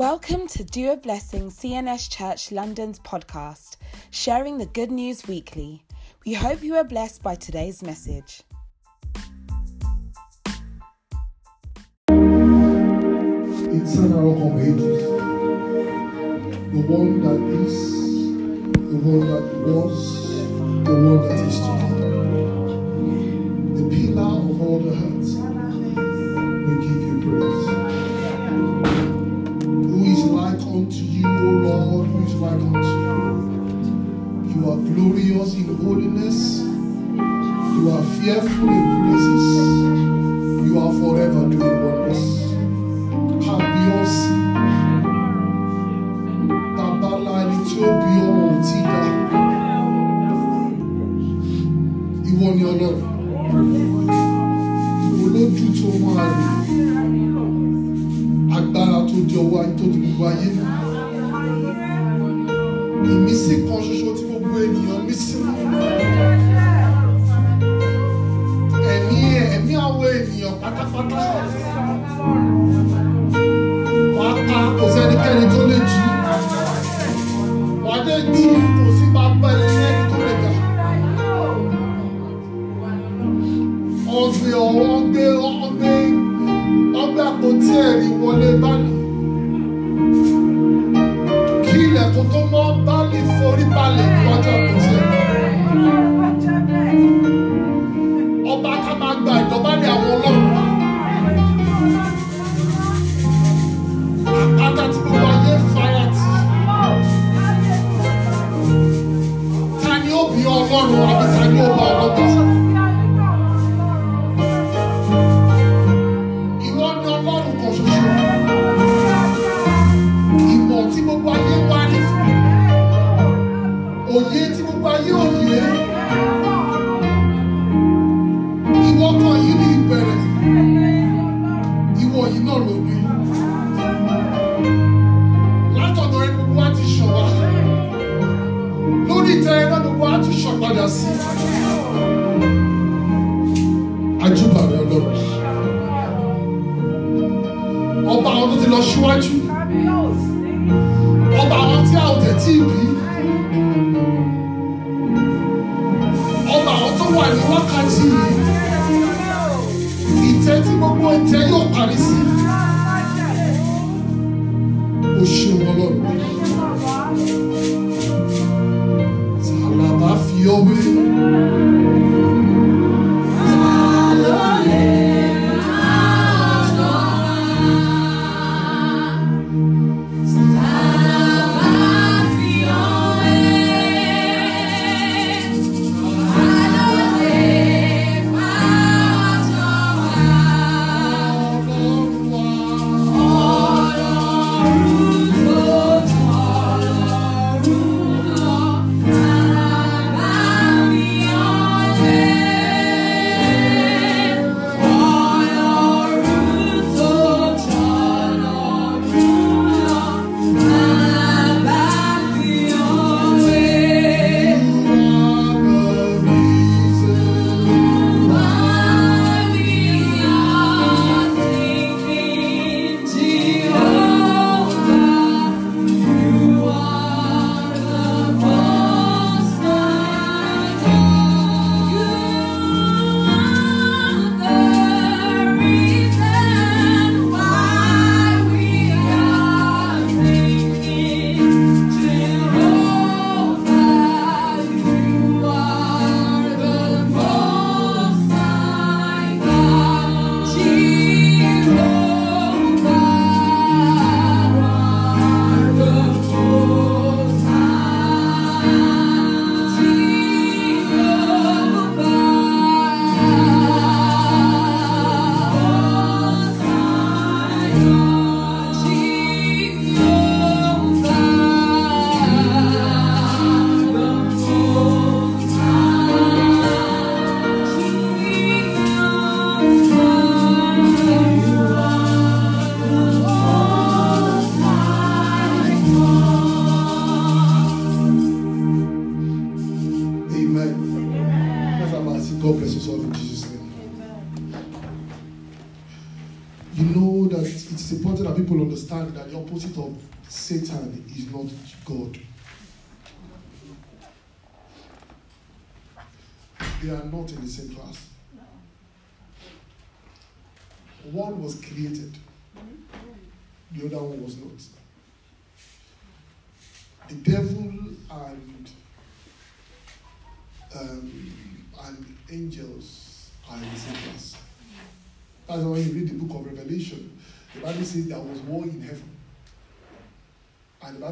Welcome to Do a Blessing CNS Church London's podcast, sharing the good news weekly. We hope you are blessed by today's message. Eternal Rock of Ages, the one that is, the one that was, the one that is to glorious in holiness. You are fearful in presence.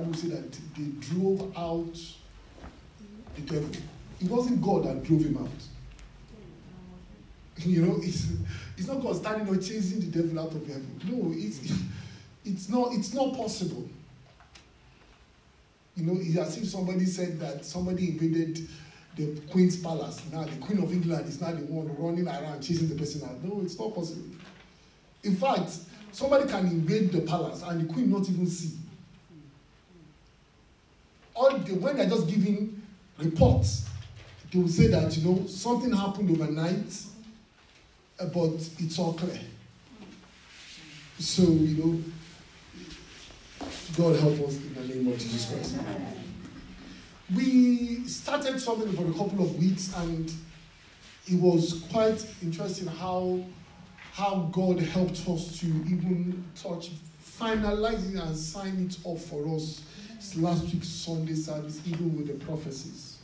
Bible says that they drove out the devil. It wasn't God that drove him out. You know, it's, it's not God standing or chasing the devil out of heaven. No, it's, it's, not, it's not possible. You know, it's as if somebody said that somebody invaded the Queen's palace. Now the Queen of England is not the one running around chasing the person out. No, it's not possible. In fact, somebody can invade the palace and the Queen not even see. All the, when they're just giving reports, they will say that you know something happened overnight, uh, but it's all clear. So you know, God help us in the name of Jesus Christ we started something for a couple of weeks and it was quite interesting how how God helped us to even touch finalizing and sign it off for us last week's Sunday service, even with the prophecies.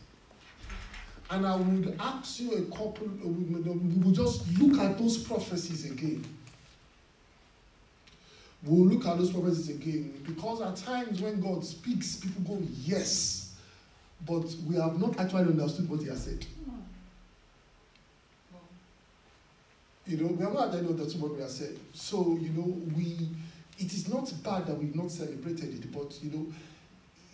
And I would ask you a couple, uh, we will just look at those prophecies again. We'll look at those prophecies again because at times when God speaks, people go, Yes but we have not actually understood what he has said. You know, we have not actually understood what we have said. So, you know, we it is not bad that we've not celebrated it, but you know,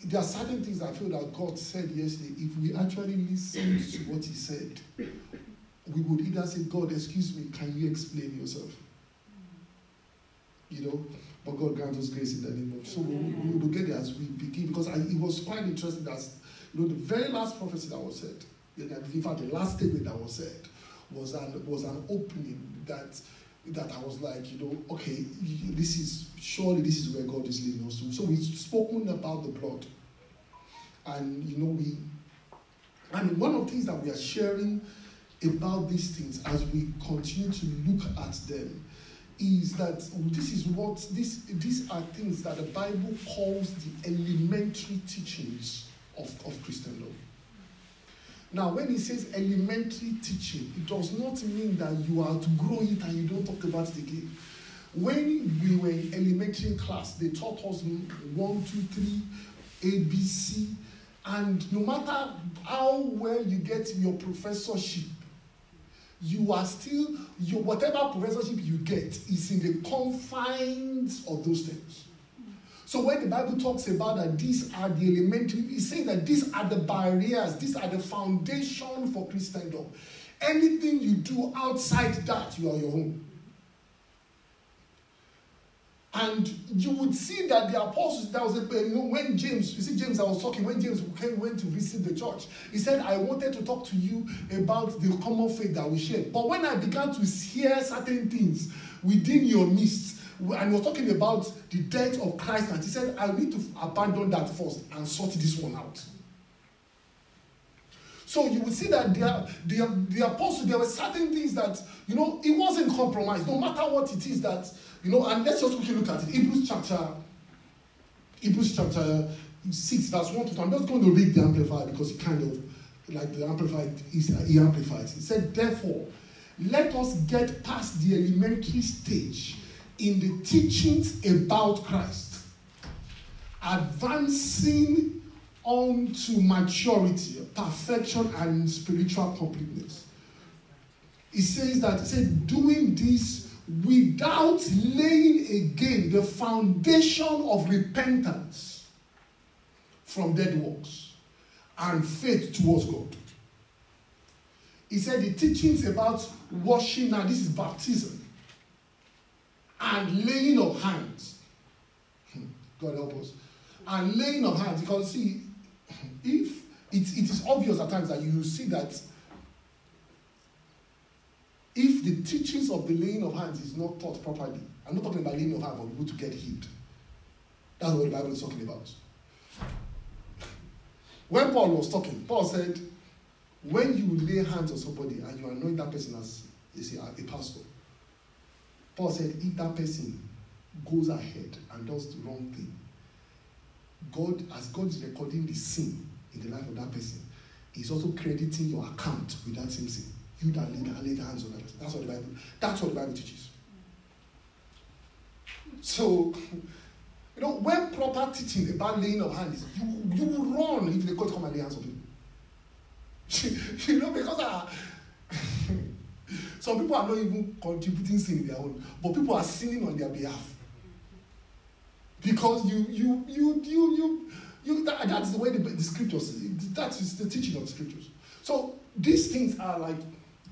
there are certain things I feel that God said yesterday. If we actually listen to what He said, we would either say, God, excuse me, can you explain yourself? You know, but God grant us grace in the name of. So we, we will get there as we begin because I, it was quite interesting that you know, the very last prophecy that was said, in fact, the last statement that was said was an, was an opening that that I was like, you know, okay, this is surely this is where God is leading us to. So we've spoken about the blood. And you know, we I mean one of the things that we are sharing about these things as we continue to look at them is that this is what this these are things that the Bible calls the elementary teachings of, of Christendom. Now, when he says elementary teaching, it does not mean that you are to grow it and you don't talk about it again. When we were in elementary class, they taught us one, two, three, A, B, C, and no matter how well you get your professorship, you are still your whatever professorship you get is in the confines of those things. So when the Bible talks about that these are the elementary, it's saying that these are the barriers, these are the foundation for Christendom. Anything you do outside that, you are your own. And you would see that the apostles, that was a, when James, you see James, I was talking, when James came, went to visit the church, he said, I wanted to talk to you about the common faith that we share. But when I began to hear certain things within your midst, and he was talking about the death of Christ, and he said, I need to abandon that first and sort this one out. So you will see that there, the, the apostles, there were certain things that, you know, it wasn't compromised, no matter what it is that, you know, and let's just quickly look at it. Hebrews chapter, Hebrews chapter 6, verse 1 to 2. I'm just going to read the Amplified because it kind of, like the Amplified, he amplifies. He said, therefore, let us get past the elementary stage in the teachings about Christ, advancing on to maturity, perfection, and spiritual completeness. He says that, he said, doing this without laying again the foundation of repentance from dead works and faith towards God. He said the teachings about washing, now this is baptism and laying of hands. Hmm, God help us. And laying of hands. Because see, if it, it is obvious at times that you see that if the teachings of the laying of hands is not taught properly, I'm not talking about laying of hands for people to get healed. That's what the Bible is talking about. When Paul was talking, Paul said, when you lay hands on somebody and you anoint that person as a, a pastor, Paul said, if that person goes ahead and does the wrong thing, God, as God is recording the sin in the life of that person, He's also crediting your account with that same sin. You that laid, laid hands on that person. That's what the Bible. That's what the Bible teaches. So, you know, when proper teaching about laying of hands, you you will run if they come and lay hands on people. you know, because uh, some people are not even contributing sin in their own, but people are sinning on their behalf. Because you you you you you you that, that's the way the, the scriptures that is the teaching of the scriptures. So these things are like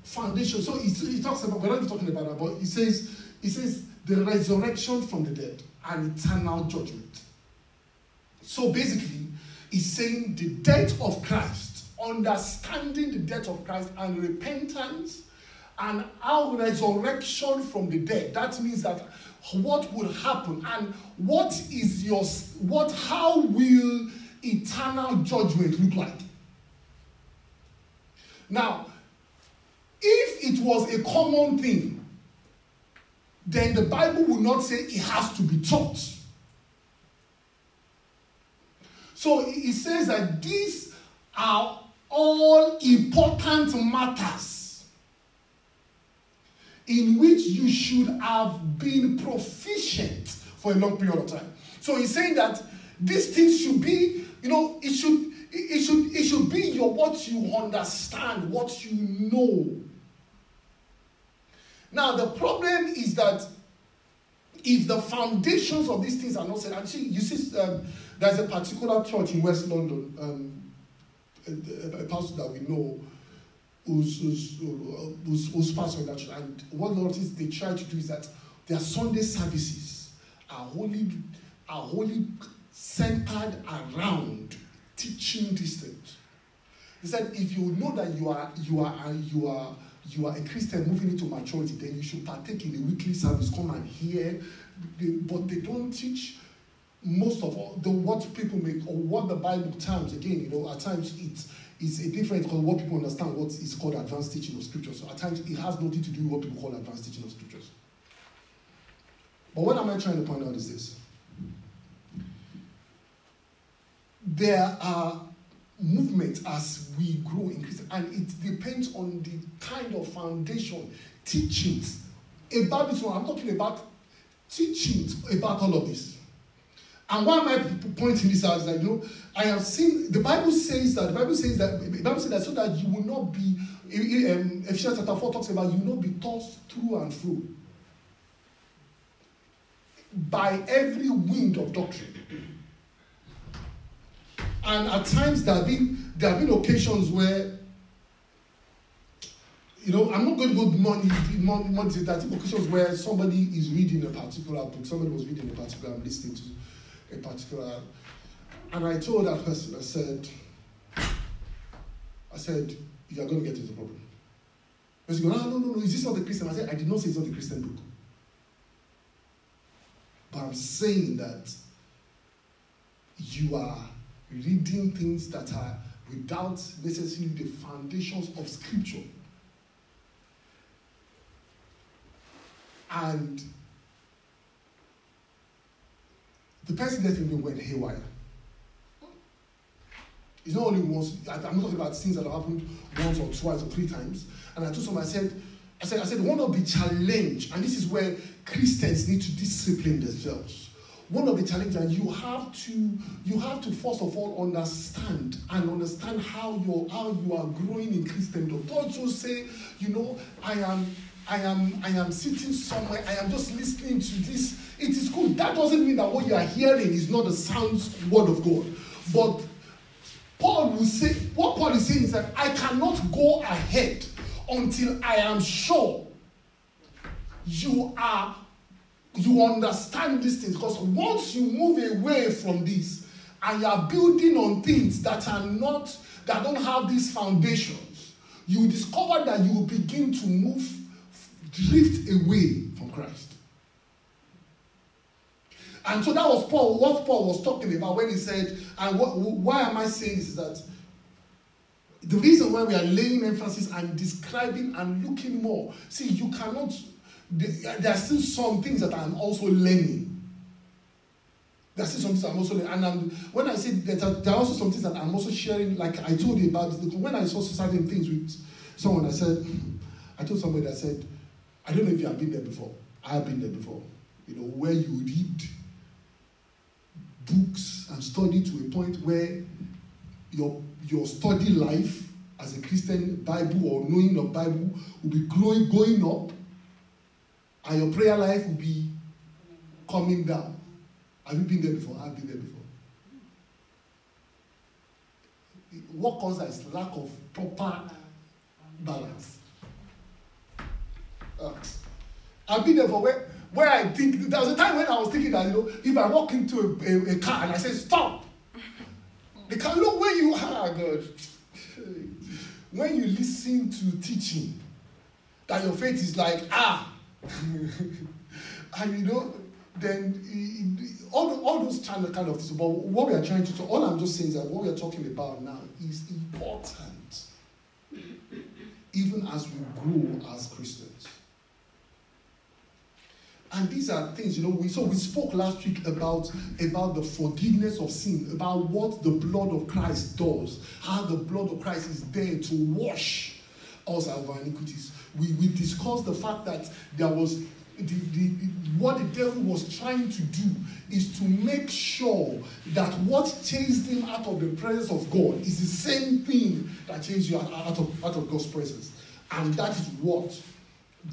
foundation. So he, he talks about we're not talking about that but he says he says the resurrection from the dead and eternal judgment. So basically he's saying the death of christ understanding the death of christ and repentance and our resurrection from the dead. That means that what will happen and what is your what how will eternal judgment look like? Now if it was a common thing then the bible will not say it has to be taught. So it says that these are all important matters in which you should have been proficient for a long period of time. So he's saying that these things should be, you know, it should it should it should be your what you understand, what you know. Now the problem is that if the foundations of these things are not set, actually, you see, um, there's a particular church in West London, um, a, a pastor that we know who's, who's, who's, who's pastor that church. And what the things they try to do is that their Sunday services are wholly, are wholly centered around teaching these things. He said, if you know that you are you are uh, you are you are a Christian moving into maturity, then you should partake in the weekly service. Come and hear, but they don't teach most of all the what people make or what the Bible terms again. You know, at times it's is a different because what people understand what is called advanced teaching of scripture. So at times it has nothing to do with what people call advanced teaching of scriptures. But what am I trying to point out is this. There are movements as we grow in Christian, and it depends on the kind of foundation, teachings about this one. I'm talking about teachings about all of this. And why am I pointing this out? Is that you know, I have seen the Bible says that the Bible says that the Bible says that so that you will not be um, Ephesians chapter 4 talks about you will not be tossed through and through by every wind of doctrine. And at times there have been there have been occasions where you know, I'm not going to go more more, more that occasions where somebody is reading a particular book, somebody was reading a particular, I'm listening to a particular. And I told that person, I said, I said, you are going to get into the problem. He goes, no, ah, no, no, no, is this not the Christian? I said, I did not say it's not the Christian book. But I'm saying that you are reading things that are without necessarily the foundations of Scripture. And the person that even went haywire. It's not only once, I'm not talking about things that have happened once or twice or three times. And I told someone, I said, I said, I said, one of the challenge, and this is where Christians need to discipline themselves. One of the challenges, and you have to, you have to first of all understand and understand how you how you are growing in Christendom. Don't just say, you know, I am, I am, I am sitting somewhere, I am just listening to this it is good. That doesn't mean that what you are hearing is not the sound word of God. But Paul will say, what Paul is saying is that I cannot go ahead until I am sure you are you understand these things. Because once you move away from this and you are building on things that are not that don't have these foundations, you discover that you will begin to move drift away from Christ. And so that was Paul, what Paul was talking about when he said, and what, why am I saying this is that the reason why we are laying emphasis and describing and looking more, see, you cannot, there are still some things that I'm also learning. There are still some things I'm also learning. And I'm, when I say that, there are also some things that I'm also sharing, like I told you about, when I saw certain things with someone, I said, I told somebody, I said, I don't know if you have been there before. I have been there before. You know, where you read books and study to a point where your your study life as a Christian Bible or knowing of Bible will be growing, going up, and your prayer life will be coming down. Have you been there before? I've been there before. What causes lack of proper balance. Uh, I've been there for where, where I think there was a time when I was thinking that you know if I walk into a, a, a car and I say stop, they can look where you are, God. When you listen to teaching, that your faith is like, ah. and you know, then all, all those kind of, kind of things. But what we are trying to, all I'm just saying is that what we are talking about now is important, even as we grow as Christians. And these are things, you know, we so we spoke last week about, about the forgiveness of sin, about what the blood of Christ does, how the blood of Christ is there to wash us of our iniquities. We, we discussed the fact that there was the, the, what the devil was trying to do is to make sure that what chased him out of the presence of God is the same thing that chased you out, out, of, out of God's presence. And that is what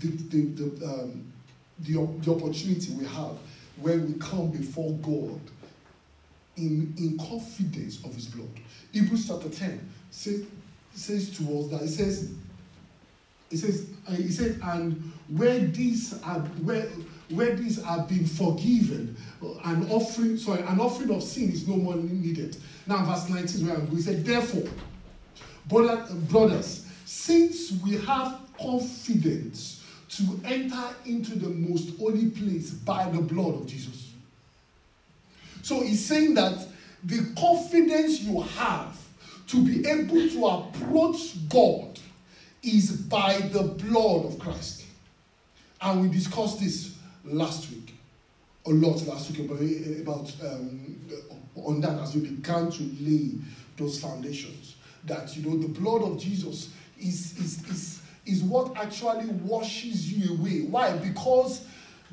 the, the, the um, the, the opportunity we have when we come before God in, in confidence of his blood. Hebrews chapter 10 says, says to us that it says, it says, uh, it says, and where these are where where these are being forgiven, uh, an offering, sorry, an offering of sin is no more needed. Now, verse 19 where we said, therefore, brother, brothers, since we have confidence to enter into the most holy place by the blood of Jesus. So he's saying that the confidence you have to be able to approach God is by the blood of Christ. And we discussed this last week, a lot last week about, um, on that as we began to lay those foundations. That you know the blood of Jesus is is is is what actually washes you away. Why? Because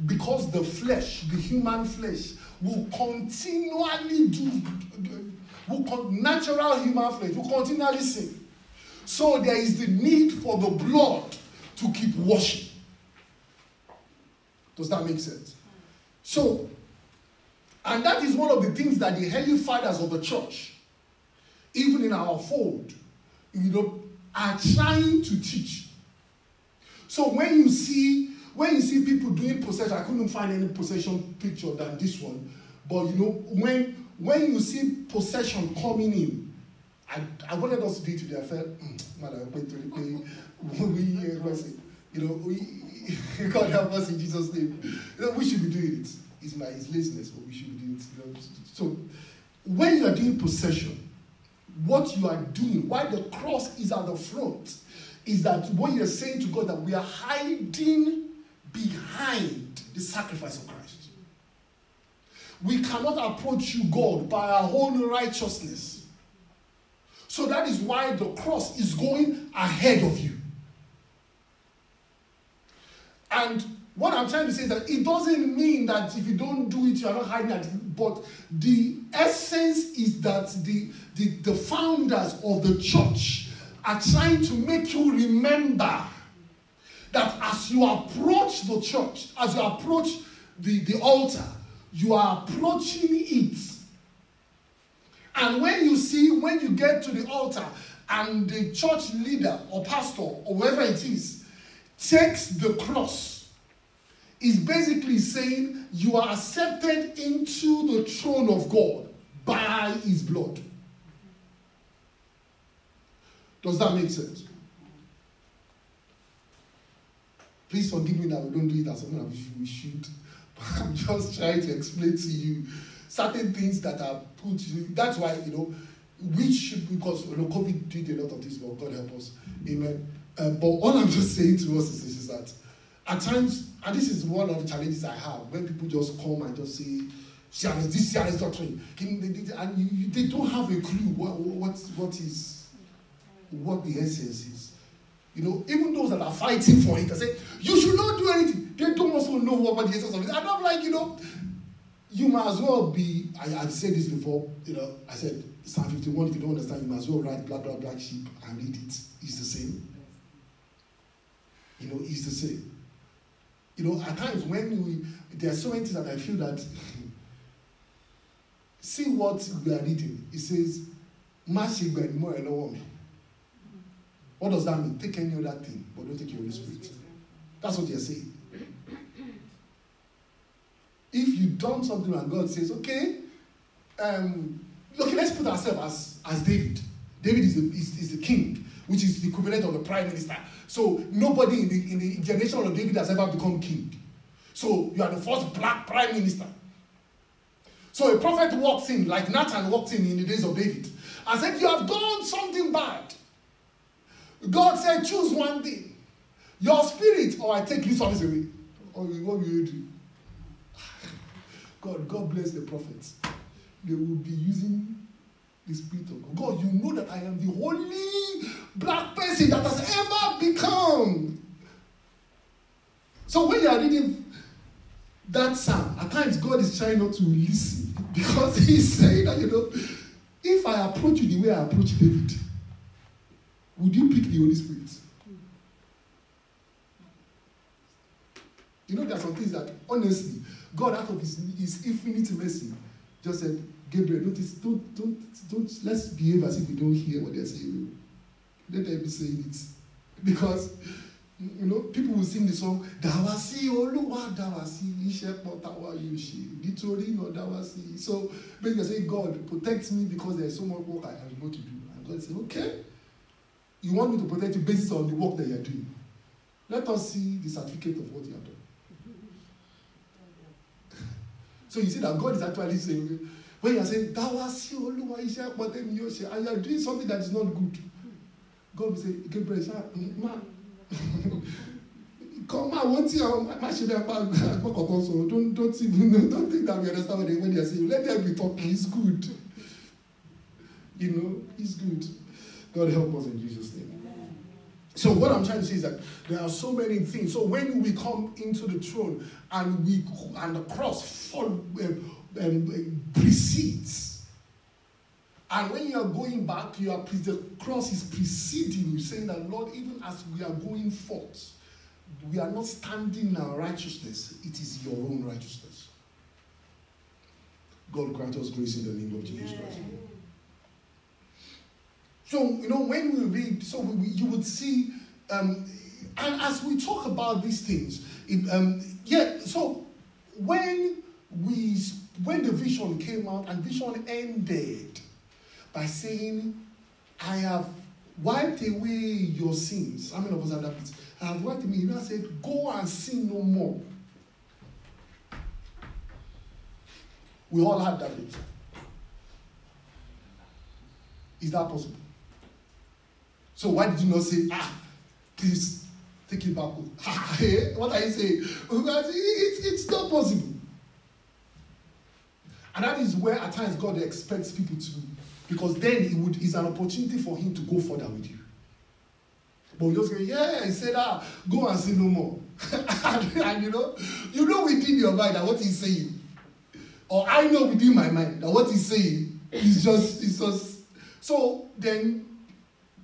because the flesh, the human flesh, will continually do, will con- natural human flesh will continually sin. So there is the need for the blood to keep washing. Does that make sense? So, and that is one of the things that the early fathers of the church, even in our fold, you know, are trying to teach. So when you see when you see people doing procession, I couldn't find any procession picture than this one. But you know, when when you see procession coming in, I, I wanted us to do it today. I felt, mm, we, uh, you know, we, God help us in Jesus' name. You know, we should be doing it. It's my it's laziness, but we should be doing it. You know? So when you are doing procession, what you are doing, why the cross is at the front, is that what you're saying to God that we are hiding behind the sacrifice of Christ. We cannot approach you, God, by our own righteousness. So that is why the cross is going ahead of you. And what I'm trying to say is that it doesn't mean that if you don't do it, you are not hiding it. But the essence is that the, the, the founders of the church are trying to make you remember that as you approach the church, as you approach the, the altar, you are approaching it. And when you see, when you get to the altar and the church leader or pastor or whoever it is takes the cross, is basically saying you are accepted into the throne of God by his blood. Does that make sense? Please forgive me that we don't do it as something that we should. But I'm just trying to explain to you certain things that are put. to you. That's why you know we should because you know COVID did a lot of this, but God help us. Amen. Uh, but all I'm just saying to us is, is that at times, and this is one of the challenges I have when people just come and just say, CRS, this CRS doctrine, and you, they don't have a clue what, what, what is what the essence is. You know, even those that are fighting for it, I say, you should not do anything. They don't also know what the essence of it. And I'm like, you know, you might as well be, I, have said this before, you know, I said, Psalm 51, if you don't understand, you might as well write black, black, black sheep and read it. It's the same. You know, it's the same. You know, at times when we, there are so many things that I feel that, see what we are reading. It says, má ṣe gbẹ̀rìmọ́ ẹ lọ́wọ́. What does that mean? Take any other thing, but don't take your Holy Spirit. That's what you're saying. If you done something and God says, okay, um, okay, let's put ourselves as, as David. David is the, is, is the king, which is the equivalent of the prime minister. So nobody in the, in the generation of David has ever become king. So you are the first black prime minister. So a prophet walks in, like Nathan walked in in the days of David, and said, You have done something bad. God said, Choose one thing your spirit, or I take this office away. Or what will you do? God, God bless the prophets. They will be using the Spirit of God. God, you know that I am the only black person that has ever become. So when you are reading that psalm, at times God is trying not to listen because He's saying that, you know, if I approach you the way I approach David, would you pick the Holy Spirit? You know, there are some things that, honestly, God, out of His, his infinite mercy, just said, Gabriel, notice, don't, don't, don't, let's behave as if we don't hear what they're saying. Let them be saying it. Because, you know, people will sing the song, Dawasi, Oluwa, Dawasi, Ishepo, Tawa, Yushi, Nitori, no, Dawasi. So, when you say, God, protect me because there's so much work I have got to do. And God say, okay. You want me to protect you based on the work that you're doing. Let us see the certificate of what you have done. so you see that God is actually saying, when you are saying, Dawasi, Oluwa, Ishepo, Yoshi, and you are doing something that is not good. God will say, Gabriel, man, come máa wọ́n tí àwọn má ṣe bí apá don't don't even don't think that we understand what they when they are saying let them be talking it's good you know it's good God help us in Jesus name. So what I'm trying to say is that there are so many things. So when we come into the throne and we and the cross follow, um, um, precedes and when you are going back, you are the cross is preceding you, saying that Lord, even as we are going forth, we are not standing in our righteousness, it is your own righteousness. God grant us grace in the name of Jesus Christ. So, you know, when we read, so we, you would see, um, and as we talk about these things, it, um, yeah, so when we, when the vision came out and vision ended, by saying, I have wiped away your sins. How many of us have that? I have wiped away. He said, Go and sin no more. We all had that bit. Is that possible? So why did you not say, ah, please take it back? what are you saying? It's, it's not possible. And that is where at times God expects people to because then it would is an opportunity for him to go further with you. But we just go, yeah, he said, ah, go and sin no more. and, and, you know, you know within your mind that what he's saying. Or I know within my mind that what he's saying is just, is just. So then,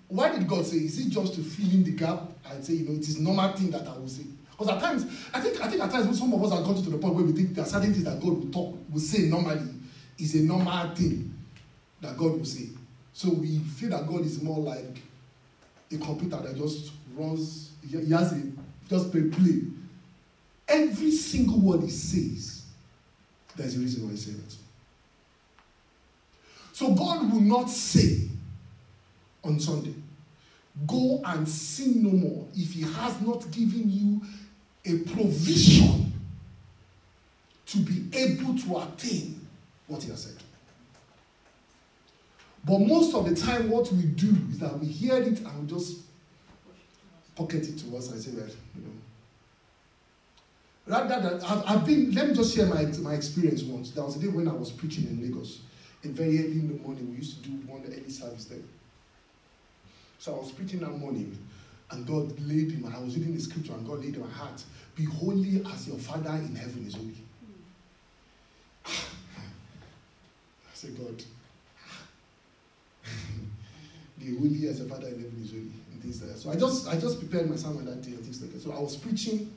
why did God say? Is it just to fill in the gap and say, you know, it is normal thing that I will say? Because at times, I think, I think at times some of us have gotten to the point where we think there are certain things that God will talk, will say normally is a normal thing that God will say. So we feel that God is more like a computer that just runs, he has a just play play. Every single word he says, there's a reason why he said it. So God will not say on Sunday, go and sin no more if he has not given you a provision to be able to attain what he has said. But most of the time, what we do is that we hear it and we just pocket it to us and say well, you know. Rather than, I've, I've been, let me just share my, my experience once. There was a day when I was preaching in Lagos. And very early in the morning, we used to do one early service there. So I was preaching that morning, and God laid him, I was reading the scripture, and God laid in my heart, Be holy as your Father in heaven is holy. I said, God, be holy as your Father in heaven is holy. So I just, I just prepared my sermon that day and things like that. So I was preaching,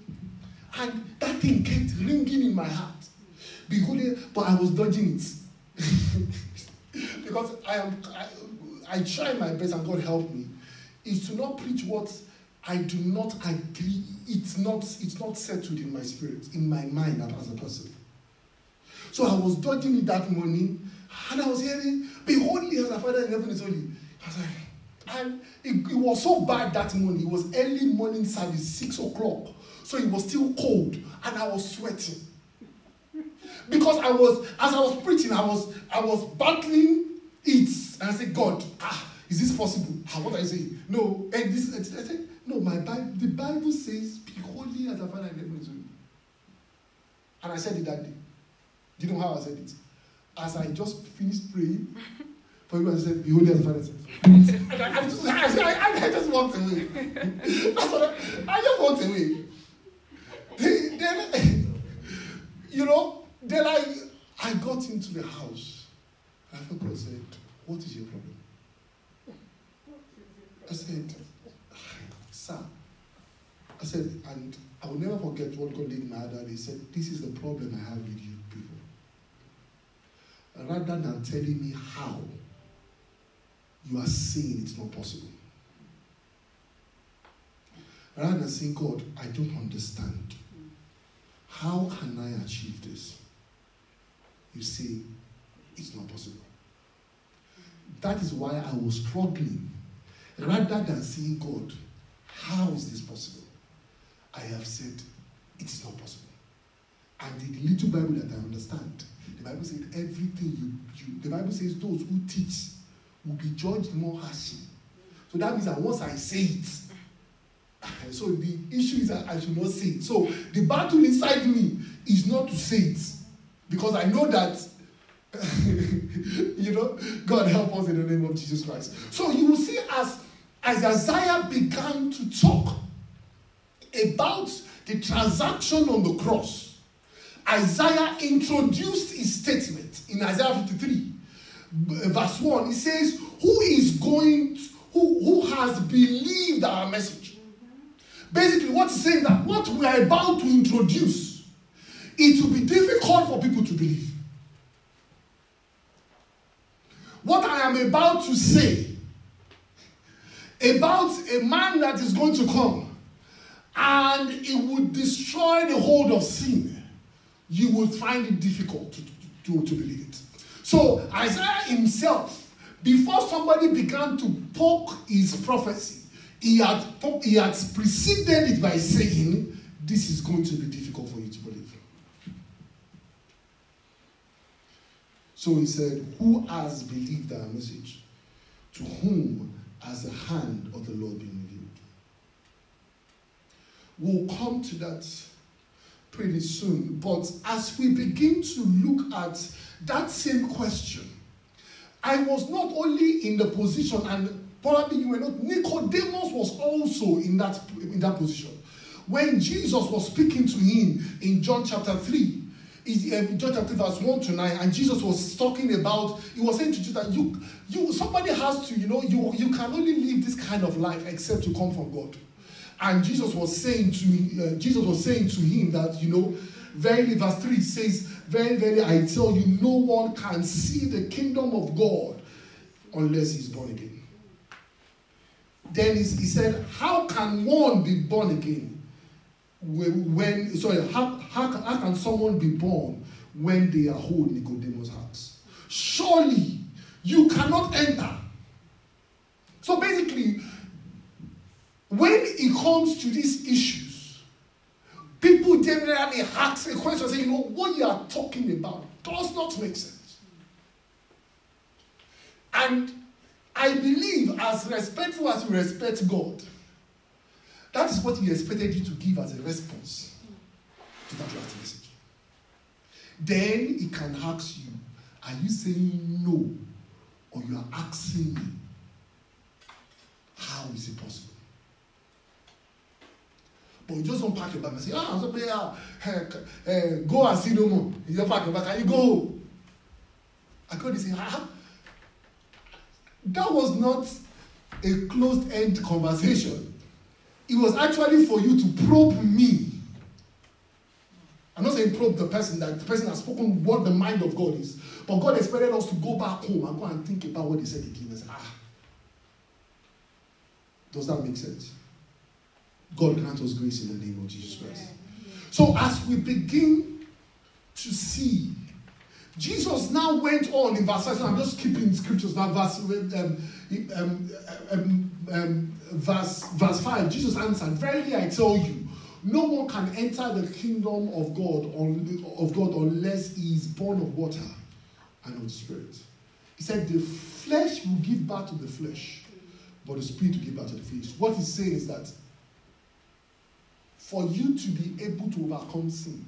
and that thing kept ringing in my heart. Be holy, but I was dodging it. because I am, I, I try my best, and God help me, is to not preach what I do not agree. It's not, it's not settled in my spirit, in my mind as a person. So I was dodging it that morning, and I was hearing, "Be holy as our Father in heaven is holy." I was like, and it, it was so bad that morning. It was early morning service, six o'clock, so it was still cold, and I was sweating because I was as I was preaching, I was I was battling it, and I said, God, ah, is this possible? Ah, what are you saying? No, and this I said, no, my Bible, the Bible says, be holy as a father in heaven is holy. And I said it that day. Do you know how I said it? As I just finished praying, for people to say, be holy as a father is and I, I, just, I, I, I just walked away. That's what I, I just walked away. Then, you know, then I, I got into the house. I felt God said, What is your problem? I said, Sir, I said, and I will never forget what God did in my heart. He said, This is the problem I have with you people. Rather than telling me how, you are saying it's not possible. Rather than saying, God, I don't understand. How can I achieve this? You say, it's not possible. That is why I was struggling. Rather than seeing God, how is this possible? I have said, it is not possible. And the little Bible that I understand, the Bible says everything you, you the Bible says those who teach will be judged more harshly. So that means that once I say it, so the issue is that I should not say it. So the battle inside me is not to say it. Because I know that, you know, God help us in the name of Jesus Christ. So you will see as, as Isaiah began to talk about the transaction on the cross, Isaiah introduced his statement in Isaiah 53, verse 1. He says, Who is going, to, who, who has believed our message? Basically, what he's saying that what we are about to introduce, it will be difficult for people to believe. What I am about to say about a man that is going to come and it would destroy the hold of sin, you will find it difficult to, to, to believe it. So, Isaiah himself, before somebody began to poke his prophecy, he had, he had preceded it by saying, This is going to be difficult for you to believe. So he said, Who has believed our message? To whom has the hand of the Lord been revealed? We'll come to that pretty soon. But as we begin to look at that same question, I was not only in the position, and probably you were not, Nicodemus was also in that, in that position. When Jesus was speaking to him in John chapter 3, is um, John chapter verse 1 to 9, and Jesus was talking about, he was saying to Jesus that you, you, somebody has to, you know, you, you can only live this kind of life except to come from God. And Jesus was saying to uh, Jesus was saying to him that, you know, verily, verse 3 says, Very, very, I tell you, no one can see the kingdom of God unless he's born again. Then he said, How can one be born again? When sorry, how, how, how can someone be born when they are old? Nicodemus asked. Surely you cannot enter. So basically, when it comes to these issues, people generally ask a question, say, you know, what you are talking about does not make sense. And I believe, as respectful as you respect God, that is what He expected you to give as a response to that last message. Then He can ask you, are you saying no? Or you are asking me, how is it possible? But you just don't pack your bag and say, ah, so yeah, uh, go and see no more. You just pack your bag and you go. I go and say, ah, that was not a closed end conversation. It was actually for you to probe me. I'm not saying probe the person, that the person has spoken what the mind of God is. But God expected us to go back home and go and think about what He said again and say, ah. Does that make sense? God grant us grace in the name of Jesus Christ. So as we begin to see, Jesus now went on in verse 5. So I'm just keeping scriptures now, verse, um, um, um, um, verse, verse 5. Jesus answered, Verily I tell you, no one can enter the kingdom of God, of God unless he is born of water and of the Spirit. He said, The flesh will give birth to the flesh, but the Spirit will give birth to the flesh. What he's saying is that for you to be able to overcome sin,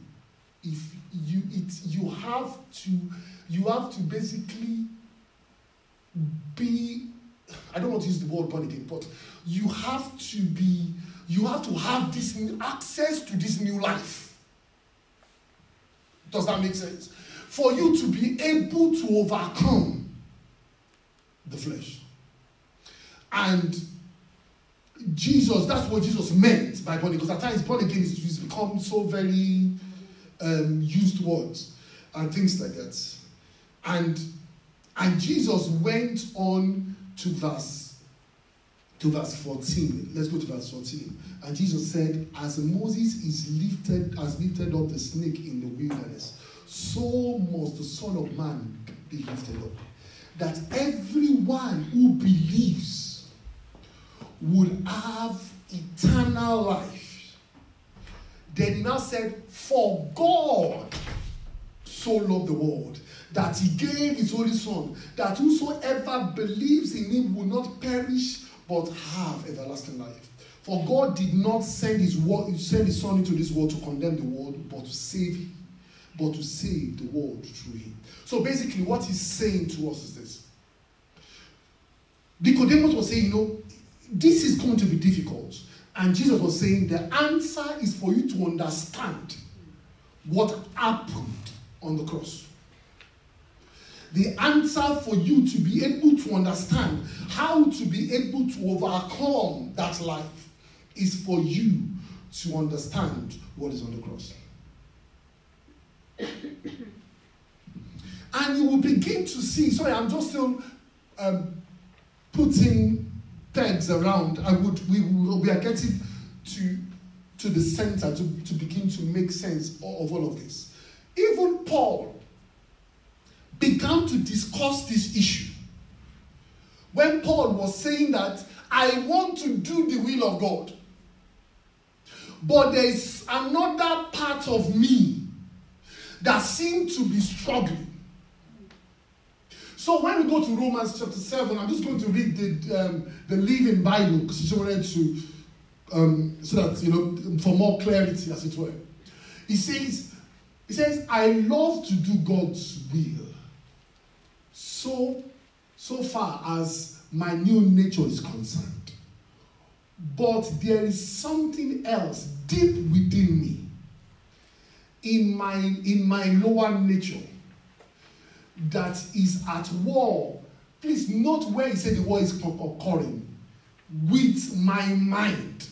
if you it you have to you have to basically be I don't want to use the word born again, but you have to be you have to have this access to this new life. Does that make sense? For you to be able to overcome the flesh. And Jesus, that's what Jesus meant by born again. Because at times born again is, become so very um, used words and things like that. And and Jesus went on to verse to verse 14. Let's go to verse 14. And Jesus said, As Moses is lifted, has lifted up the snake in the wilderness, so must the Son of Man be lifted up. That everyone who believes would have eternal life. Then he now said, For God so loved the world that he gave his only son, that whosoever believes in him will not perish but have everlasting life. For God did not send his word, send his son into this world to condemn the world, but to save him, but to save the world through him. So basically, what he's saying to us is this. Nicodemus was saying, you know, this is going to be difficult. And Jesus was saying the answer is for you to understand what happened on the cross. The answer for you to be able to understand how to be able to overcome that life is for you to understand what is on the cross. and you will begin to see, sorry, I'm just still um, putting pegs around, I would we, we are getting to to the center to, to begin to make sense of all of this. Even Paul began to discuss this issue when Paul was saying that I want to do the will of God, but there is another part of me that seems to be struggling. So when we go to Romans chapter 7, I'm just going to read the, um, the Living Bible because just wanted to, um, so that, you know, for more clarity as it were. He says, he says, I love to do God's will. So, so far as my new nature is concerned. But there is something else deep within me, in my, in my lower nature that is at war. Please note where he said the war is occurring. With my mind.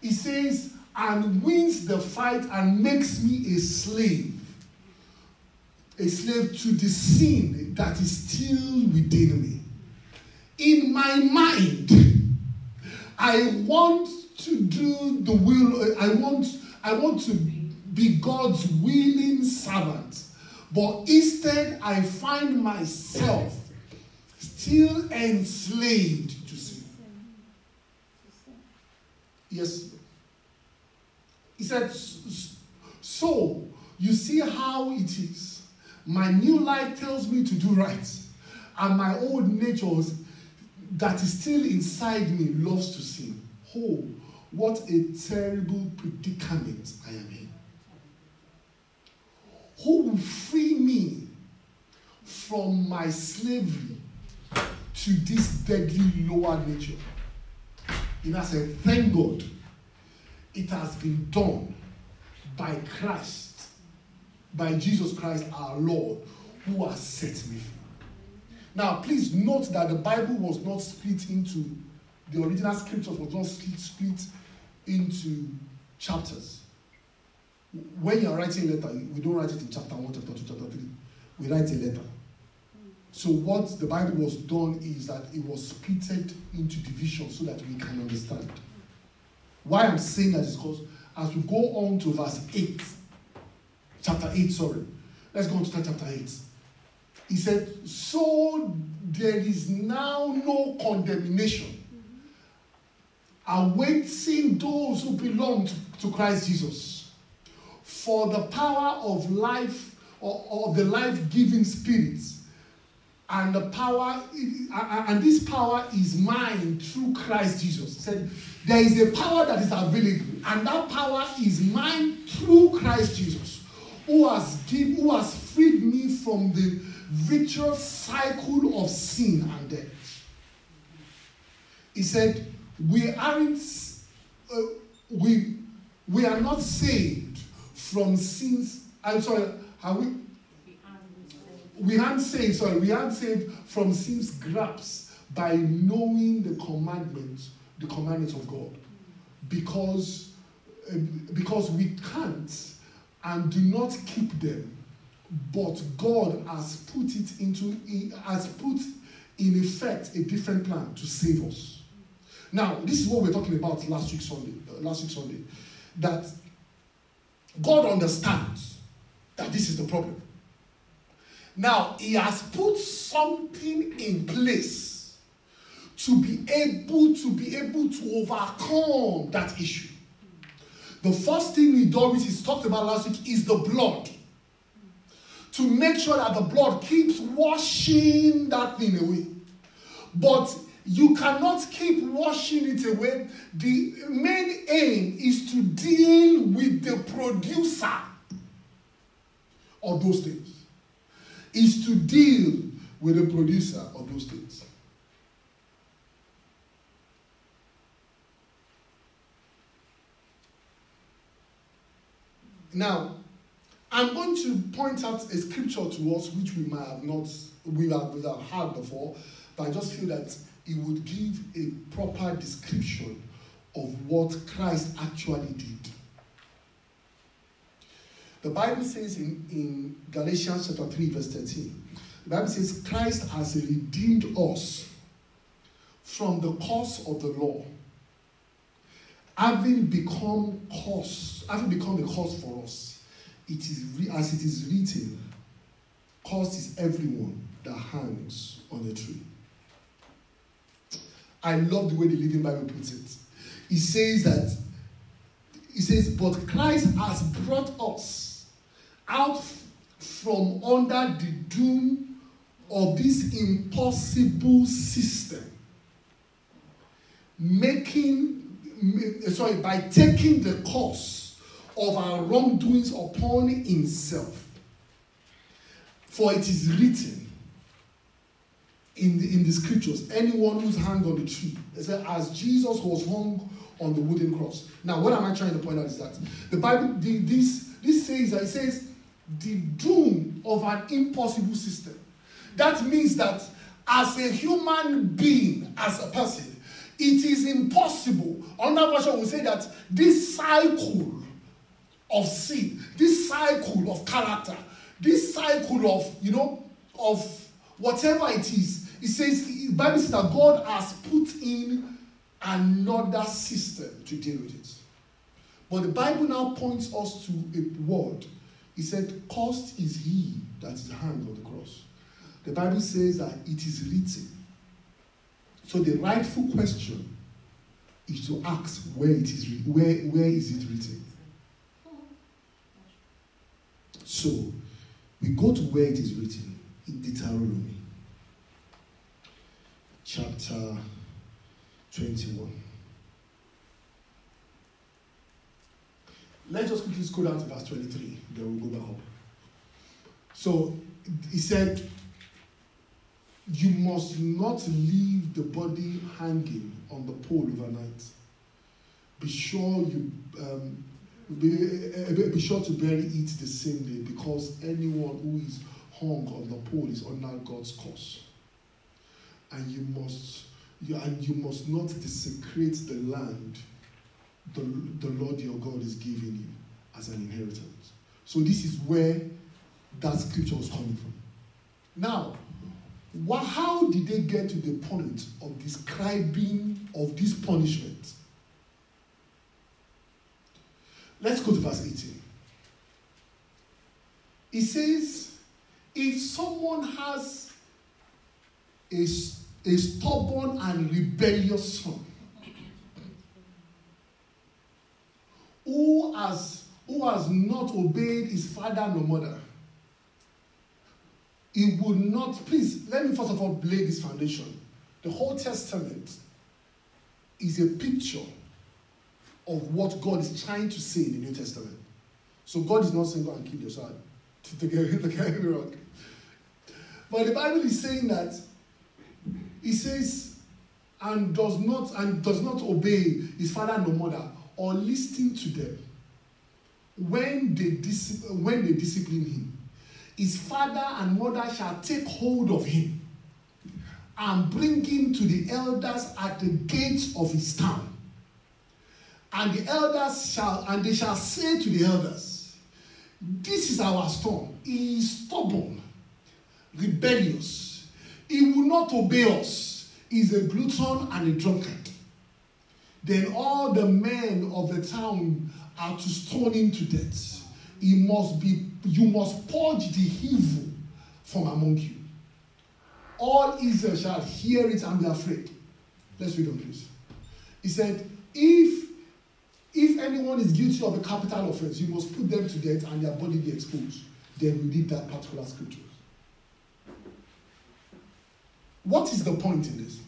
He says, and wins the fight and makes me a slave. A slave to the sin that is still within me. In my mind, I want to do the will, I want, I want to be God's willing servant. But instead, I find myself still enslaved to sin. Yes. He said, So you see how it is. My new life tells me to do right, and my old nature that is still inside me loves to sin. Oh, what a terrible predicament I am in. Who will free me from my slavery to this deadly lower nature? And I said, Thank God it has been done by Christ, by Jesus Christ our Lord, who has set me free. Now, please note that the Bible was not split into, the original scriptures was not split split into chapters. When you are writing a letter, we don't write it in chapter 1, chapter 2, chapter 3. We write a letter. So, what the Bible was done is that it was split into divisions so that we can understand. Why I'm saying that is because as we go on to verse 8, chapter 8, sorry, let's go on to chapter 8. He said, So there is now no condemnation awaiting those who belong to, Christ Jesus. For the power of life, or, or the life giving spirit, and the power, and this power is mine through Christ Jesus. He said, There is a power that is available, and that power is mine through Christ Jesus, who has, give, who has freed me from the vicious cycle of sin and death. He said, We aren't, uh, we, we are not saved from sins. I'm sorry, are we? We aren't saved, sorry, we aren't saved from sin's grasp by knowing the commandments, the commandments of God. Because, uh, because we can't and do not keep them but God has put it into has put in effect a different plan to save us. Now, this is what we're talking about last week Sunday. Uh, last week Sunday, that God understands that this is the problem. Now, He has put something in place to be able to be able to overcome that issue. The first thing He does is talked about last week is the blood to make sure that the blood keeps washing that thing away. But you cannot keep washing it away. The main aim is to deal with the producer of those things. Is to deal with the producer of those things. Now, I'm going to point out a scripture to us which we might have not, we have, we have heard before, but I just feel that it would give a proper description of what Christ actually did. The Bible says in, in Galatians chapter 3, verse 13, the Bible says, Christ has redeemed us from the curse of the law, having become curse, having become a curse for us it is as it is written, cursed is everyone that hangs on a tree. I love the way the Living Bible puts it. It says that, it says, but Christ has brought us out from under the doom of this impossible system, making, sorry, by taking the course of our wrongdoings upon himself. For it is written in the, in the scriptures, anyone who's hung on the tree, said, as Jesus was hung on the wooden cross. Now, what am I trying to point out is that the Bible, the, this, this says that it says the doom of an impossible system. That means that as a human being, as a person, it is impossible. Another version will say that this cycle of sin, this cycle of character, this cycle of, you know, of whatever it is. It says, the Bible says that God has put in another system to deal with it. But the Bible now points us to a word. He said, Cursed is he that is hanged on the cross. The Bible says that it is written. So the rightful question is to ask where it is where, where is it written? So, we go to where it is written in Deuteronomy, chapter 21. Let's just quickly scroll down to verse 23, then we'll go back up. So, he said, You must not leave the body hanging on the pole overnight. Be sure you um, be, uh, be sure to bury it the same day because anyone who is hung on the pole is under God's curse. And you must you, and you must not desecrate the land the, the Lord your God is giving you as an inheritance. So this is where that scripture was coming from. Now, what, how did they get to the point of describing of this punishment? Let's go to verse 18. It says, if someone has a, a stubborn and rebellious son who has, who has not obeyed his father nor mother, he would not, please, let me first of all lay this foundation. The Old Testament is a picture of what God is trying to say in the New Testament. So God is not saying go and kill your son. To. But the Bible is saying that he says, and does not and does not obey his father nor mother or listen to them when they dis- when they discipline him. His father and mother shall take hold of him and bring him to the elders at the gates of his town and the elders shall, and they shall say to the elders, This is our son. He is stubborn, rebellious. He will not obey us. He is a glutton and a drunkard. Then all the men of the town are to stone him to death. He must be, you must purge the evil from among you. All Israel shall hear it and be afraid. Let's read on, please. He said, If if anyone is guilty of a capital offense, you must put them to death and their body be exposed. Then we read that particular scripture. What is the point in this?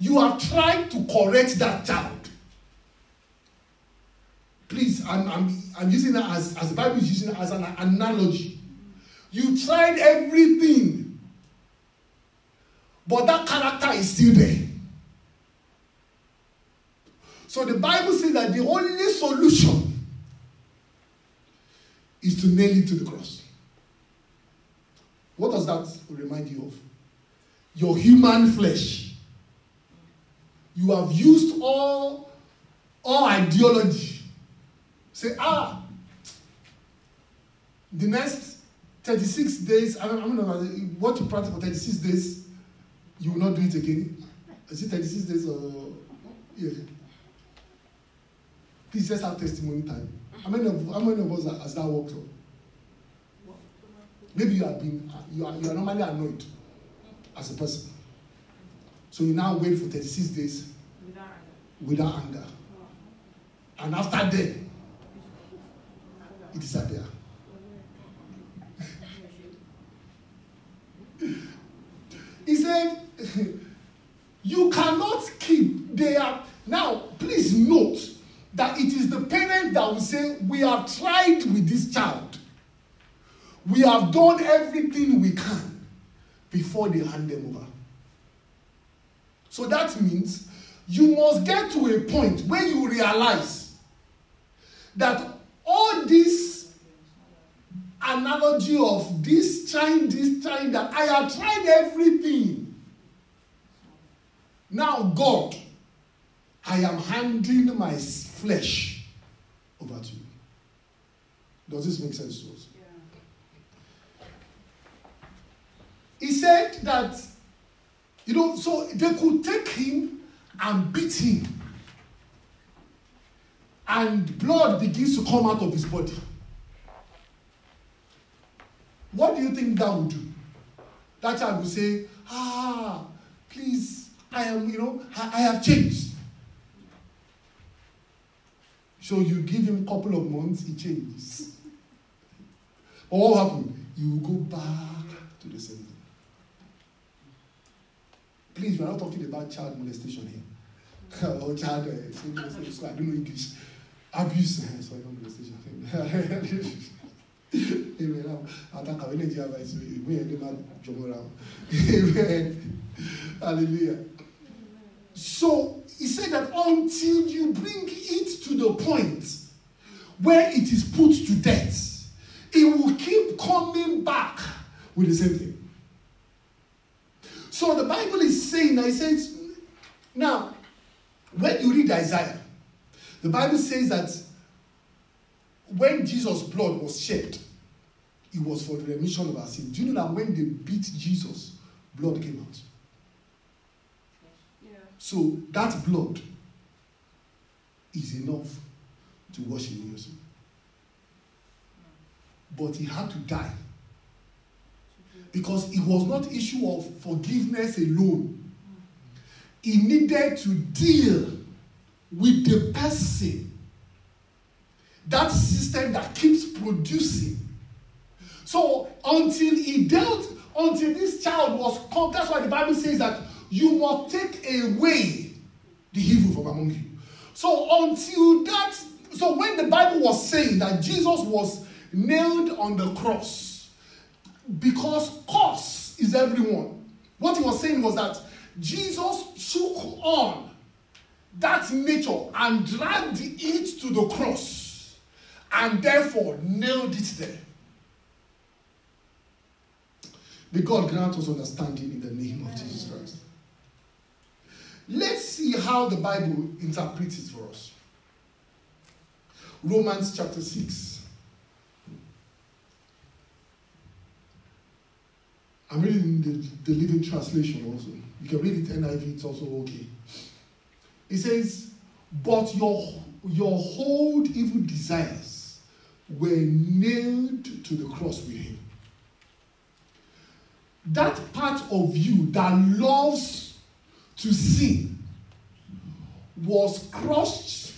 You have tried to correct that child. Please, I'm, I'm, I'm using that as, as the Bible is using it as an analogy. You tried everything, but that character is still there. So the Bible says that the only solution is to nail it to the cross. What does that remind you of? Your human flesh. You have used all, all ideology. Say, ah, the next 36 days, I don't, I don't know what you practice for 36 days, you will not do it again. Is it 36 days or yeah? Please just have testimony time. How many of, how many of us has that worked on? Maybe you have been, you are, you are normally annoyed as a person. So you now wait for 36 days without anger. Without anger. And after that, it disappears. he said, You cannot keep. They are. Now, please note that it is the parent that will say, We have tried with this child. We have done everything we can before they hand them over. So that means you must get to a point where you realize that all this analogy of this trying, this trying, that I have tried everything. Now, God, I am handing my flesh over to you. Does this make sense to us? Yeah. He said that, you know, so they could take him and beat him, and blood begins to come out of his body. What do you think that would do? That child will say, Ah, please, I am, you know, I, I have changed. So you give him a couple of months, he changes. Or what happened? You will go back to the same thing. Please, we're not talking about child molestation here. or child uh, molestation. So I don't know English. Abuse. Sorry, not Amen. Hallelujah. So he said that until you bring it to the point where it is put to death, it will keep coming back with the same thing. So the Bible is saying that it says, now, when you read Isaiah, the Bible says that when Jesus' blood was shed, it was for the remission of our sins. Do you know that when they beat Jesus, blood came out? So that blood is enough to wash away your sin. But he had to die. Because it was not issue of forgiveness alone. He needed to deal with the person. That system that keeps producing. So until he dealt, until this child was come, that's why the Bible says that you must take away the evil from among you. So until that, so when the Bible was saying that Jesus was nailed on the cross, because cause is everyone, what he was saying was that Jesus took on that nature and dragged it to the cross and therefore nailed it there. May God grant us understanding in the name of Jesus Christ. Let's see how the Bible interprets it for us. Romans chapter 6. I'm reading the, the Living Translation also. You can read it NIV, it's also okay. It says, But your, your whole evil desires were nailed to the cross with him. That part of you that loves to sin was crushed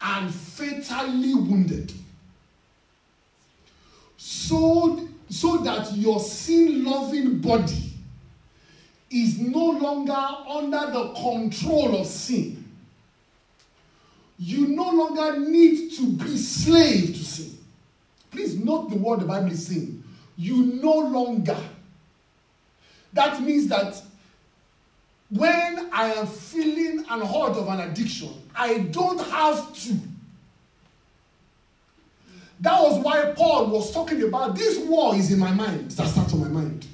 and fatally wounded. So, so that your sin loving body is no longer under the control of sin. You no longer need to be slave to sin. Please note the word the Bible is saying. You no longer. That means that when I am feeling an hurt of an addiction, I don't have to. That was why Paul was talking about this war is in my mind. That starts on my mind.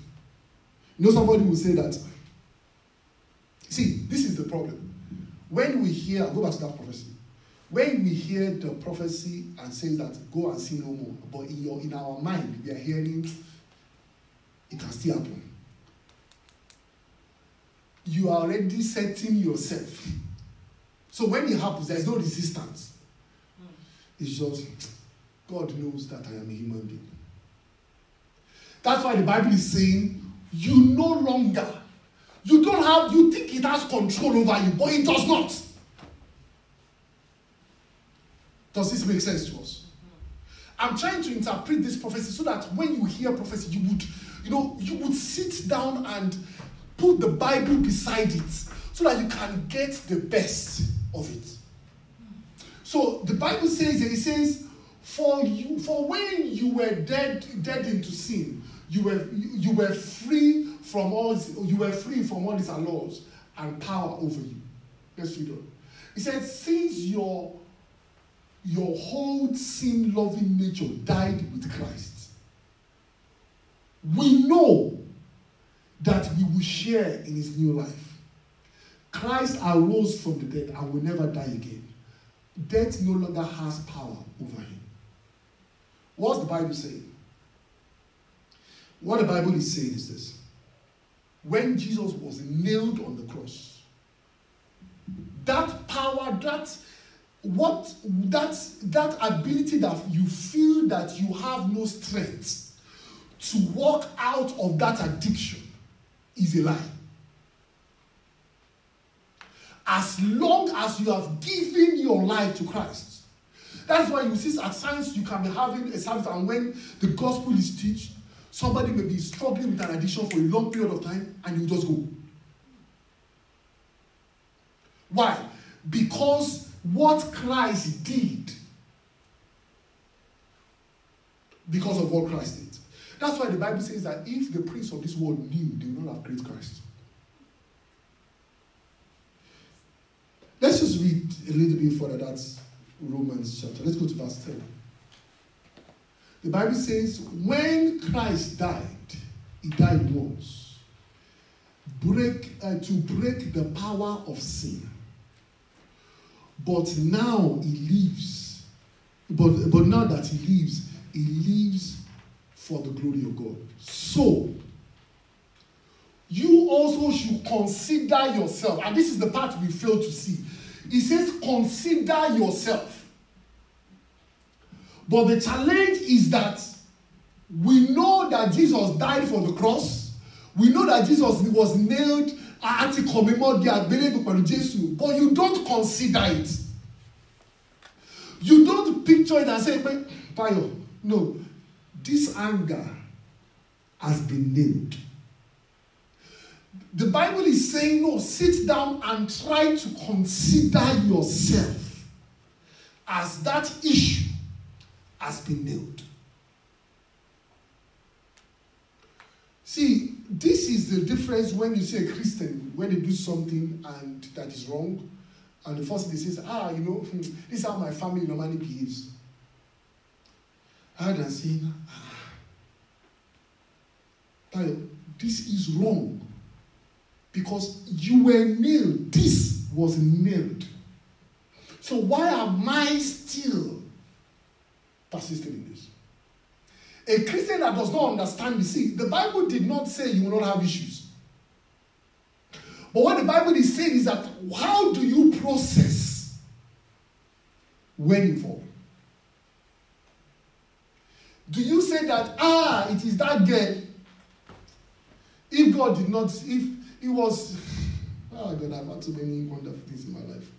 You know, somebody will say that. See, this is the problem. When we hear, go back to that prophecy. When we hear the prophecy and say that go and sin no more, but in, your, in our mind, we are hearing it can still happen. You are already setting yourself. So when it happens, there is no resistance. Hmm. It's just, God knows that I am a human being. That's why the Bible is saying, you no longer, you don't have, you think it has control over you, but it does not. Does this make sense to us? I'm trying to interpret this prophecy so that when you hear prophecy, you would, you know, you would sit down and put the Bible beside it so that you can get the best of it. So the Bible says, it says, for you, for when you were dead, dead into sin, you were you were free from all you were free from all these laws and power over you. Let's read on. He said, since your your whole sin loving nature died with Christ, we know that we will share in his new life. Christ arose from the dead and will never die again. Death no longer has power over him. What's the Bible saying? What the Bible is saying is this. When Jesus was nailed on the cross, that power, that what that that ability that you feel that you have no strength to walk out of that addiction is a lie. As long as you have given your life to Christ, That's why you see at times you can be having a service, and when the gospel is taught, somebody may be struggling with an addiction for a long period of time, and you just go. Why? Because what Christ did, because of what Christ did. That's why the Bible says that if the prince of this world knew, they would not have created Christ. Let's just read a little bit further. That's Romans chapter. Let's go to verse 10. The Bible says, when Christ died, he died once. Break uh, to break the power of sin. But now he lives. But, but now that he lives, he lives for the glory of God. So, you also should consider yourself. And this is the part we fail to see. He says, consider yourself. But the challenge is that we know that Jesus died for the cross. We know that Jesus was nailed àti kọ̀mímọ́ di àgbélébù pẹ̀lú Jésù but you don't consider it. You don't picture it and say pé Bayo no this anger has been nailed. The Bible is saying, no, sit down and try to consider yourself as that issue has been nailed. See, this is the difference when you see a Christian, when they do something and that is wrong, and the first thing they say, ah, you know, hmm, this is how my family normally behaves. Rather than saying, ah, this is wrong because you were nailed. This was nailed. So why am I still persisting in this? A Christian that does not understand the see, the Bible did not say you will not have issues. But what the Bible is saying is that how do you process when you fall? Do you say that, ah, it is that girl? If God did not, if it was, oh God, I've had so many wonderful things in my life.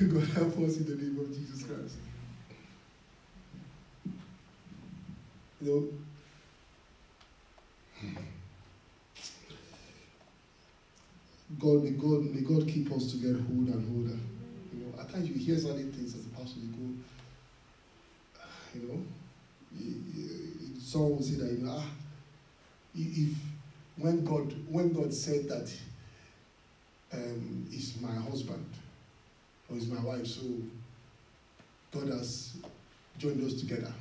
God help us in the name of Jesus Christ. You know, God, may God, may God keep us to get older and older. You know, at times you hear certain things as a pastor, you go, you know, you, someone will say that, you know, ah, if when God when God said that um, is my husband or is my wife, so God has joined us together.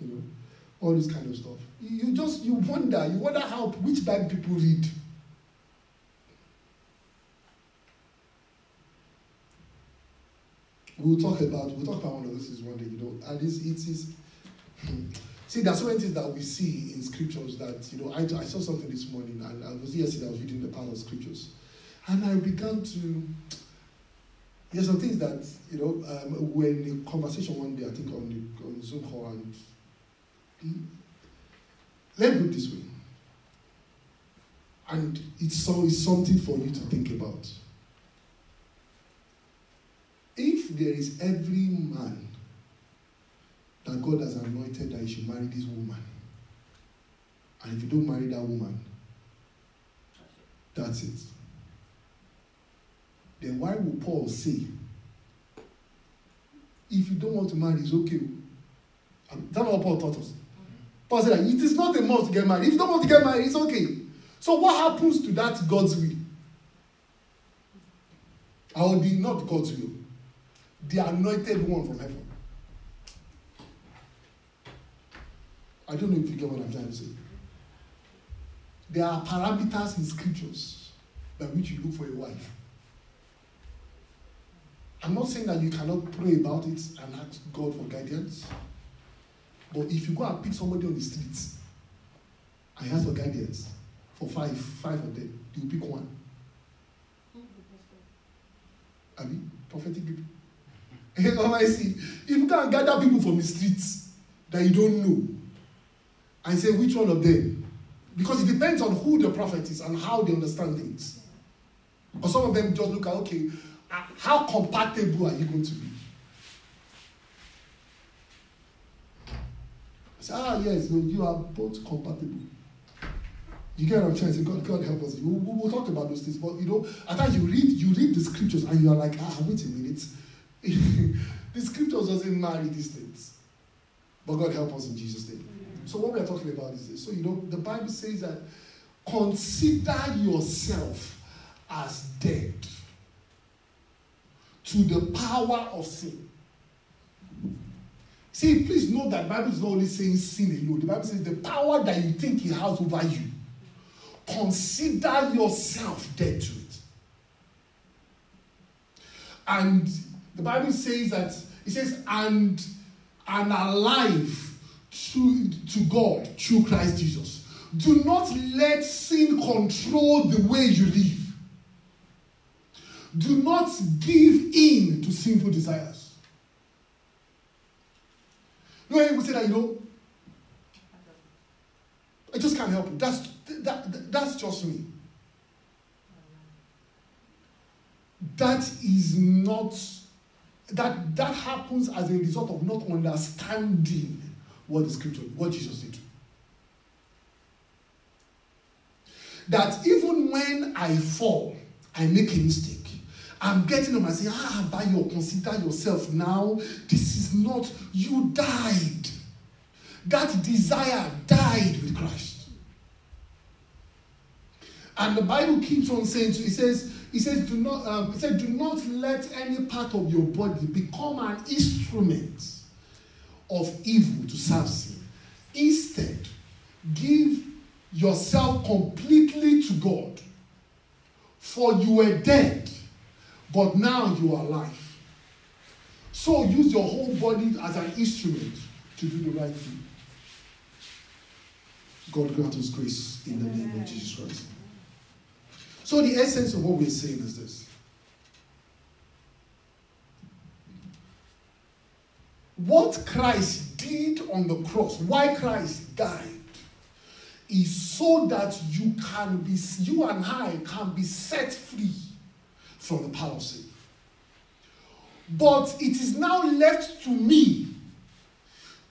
You know, all this kind of stuff. You just you wonder, you wonder how which Bible people read. We'll talk about we'll talk about one of those one day, you know, and it's it is See, there's many things that we see in scriptures that, you know, I, I saw something this morning, and I was yesterday, I was reading the part of scriptures. And I began to, there's some things that, you know, um, in a conversation one day, I think on the on Zoom call, and let me put this way. And it's, so, it's something for you to think about. If there is every man that God has anointed that he should marry this woman. And if you don't marry that woman, that's it. Then why would Paul say, if you don't want to marry, it's okay? That's what Paul taught us. Paul said it is not a must to get married. If you don't want to get married, it's okay. So what happens to that God's will? Or the not God's will, the anointed one from heaven. I don't know if you get what I'm trying to say. There are parameters in scriptures by which you look for a wife. I'm not saying that you cannot pray about it and ask God for guidance. But if you go and pick somebody on the streets and ask for guidance for five, five of them, you pick one. I mean, prophetic people. I see. If you can gather people from the streets that you don't know, and say which one of them. Because it depends on who the prophet is and how they understand things. Or some of them just look at, okay, how compatible are you going to be? I say, ah, yes, no, you are both compatible. You get what I'm trying to say? God, God help us. We'll, we'll, talk about those things, but you know, at times you read, you read the scriptures and you are like, ah, wait a minute. the scriptures doesn't marry these things. But God help us in Jesus' name. So what we are talking about is this. So you know, the Bible says that consider yourself as dead to the power of sin. See, please note that Bible is not only saying sin alone. The Bible says the power that you think it has over you. Consider yourself dead to it. And the Bible says that it says, and and alive to, to God through Christ Jesus. Do not let sin control the way you live. Do not give in to sinful desires. You know, people say that, you know, I just can't help it. That's, that, that's just me. That is not, that, that happens as a result of not understanding what the scripture, what Jesus did. That even when I fall, I make a mistake. I'm getting them and say, ah, by your consider yourself now. This is not, you died. That desire died with Christ. And the Bible keeps on saying, so it says, it says, do not, um, said, do not let any part of your body become an instrument of evil to serve sin. Instead, give yourself completely to God. For you were dead, but now you are alive. So use your whole body as an instrument to do the right thing. God grant us grace in the name of Jesus Christ. So the essence of what we're saying is this. What Christ did on the cross, why Christ died, is so that you can be, you and I can be set free from the sin. But it is now left to me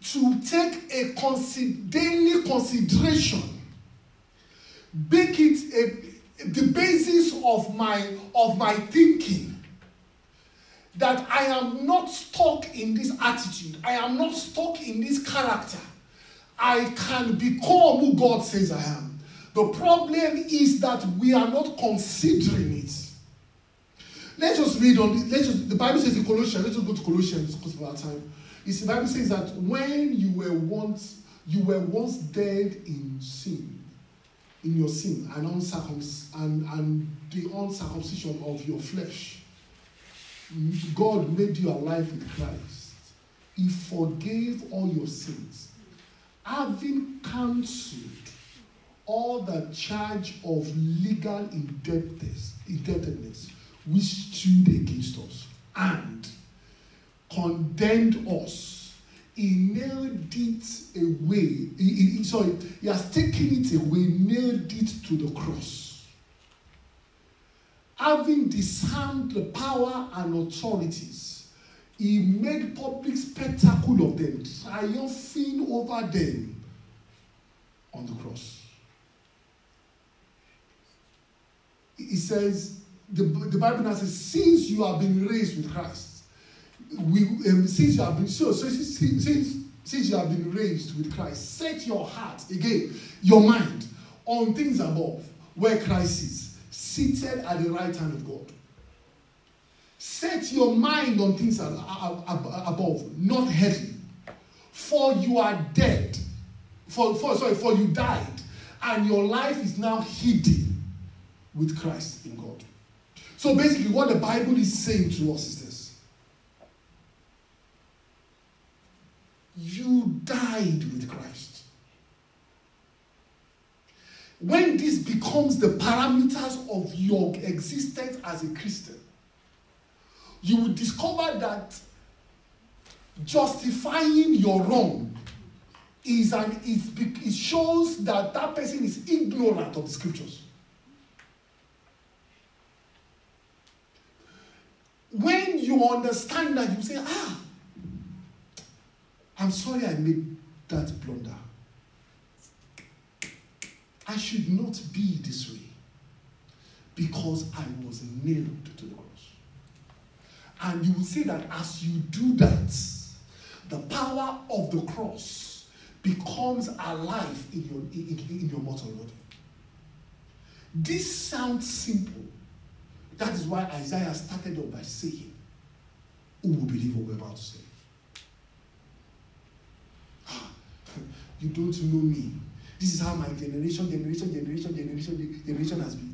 to take a consider- daily consideration, make it a, the basis of my of my thinking that I am not stuck in this attitude. I am not stuck in this character. I can become who God says I am. The problem is that we are not considering it. Let's just read on. Let's just, the Bible says in Colossians. Let's just go to Colossians because of our time. It's, the Bible says that when you were once you were once dead in sin, in your sin, and and, and the uncircumcision of your flesh God made you alive with Christ. He forgave all your sins, having cancelled all the charge of legal indebtedness, indebtedness which stood against us and condemned us. He nailed it away. He, he, sorry, he has taken it away, nailed it to the cross having disarmed the power and authorities, he made public spectacle of them, triumphing over them on the cross. He says, the, the Bible now says, since you have been raised with Christ, we, um, since you have been so, so since, since, since you have been raised with Christ, set your heart again, your mind on things above, where Christ is seated at the right hand of God. Set your mind on things above, not heavy. For you are dead. For, for, sorry, for you died, and your life is now hidden with Christ in God. So basically, what the Bible is saying to us is this You died with Christ. when this becomes the parameters of your existence as a Christian, you will discover that justifying your wrong is an is, it shows that that person is ignorant of the scriptures. Understand that, you say, ah, I'm sorry I made that blunder. I should not be this way because I was nailed to the cross. And you will see that as you do that, the power of the cross becomes alive in your, in, in your mortal body. This sounds simple. That is why Isaiah started off by saying, Who will believe what we're about to say? You don't know me. This is how my generation, generation, generation, generation, generation has been.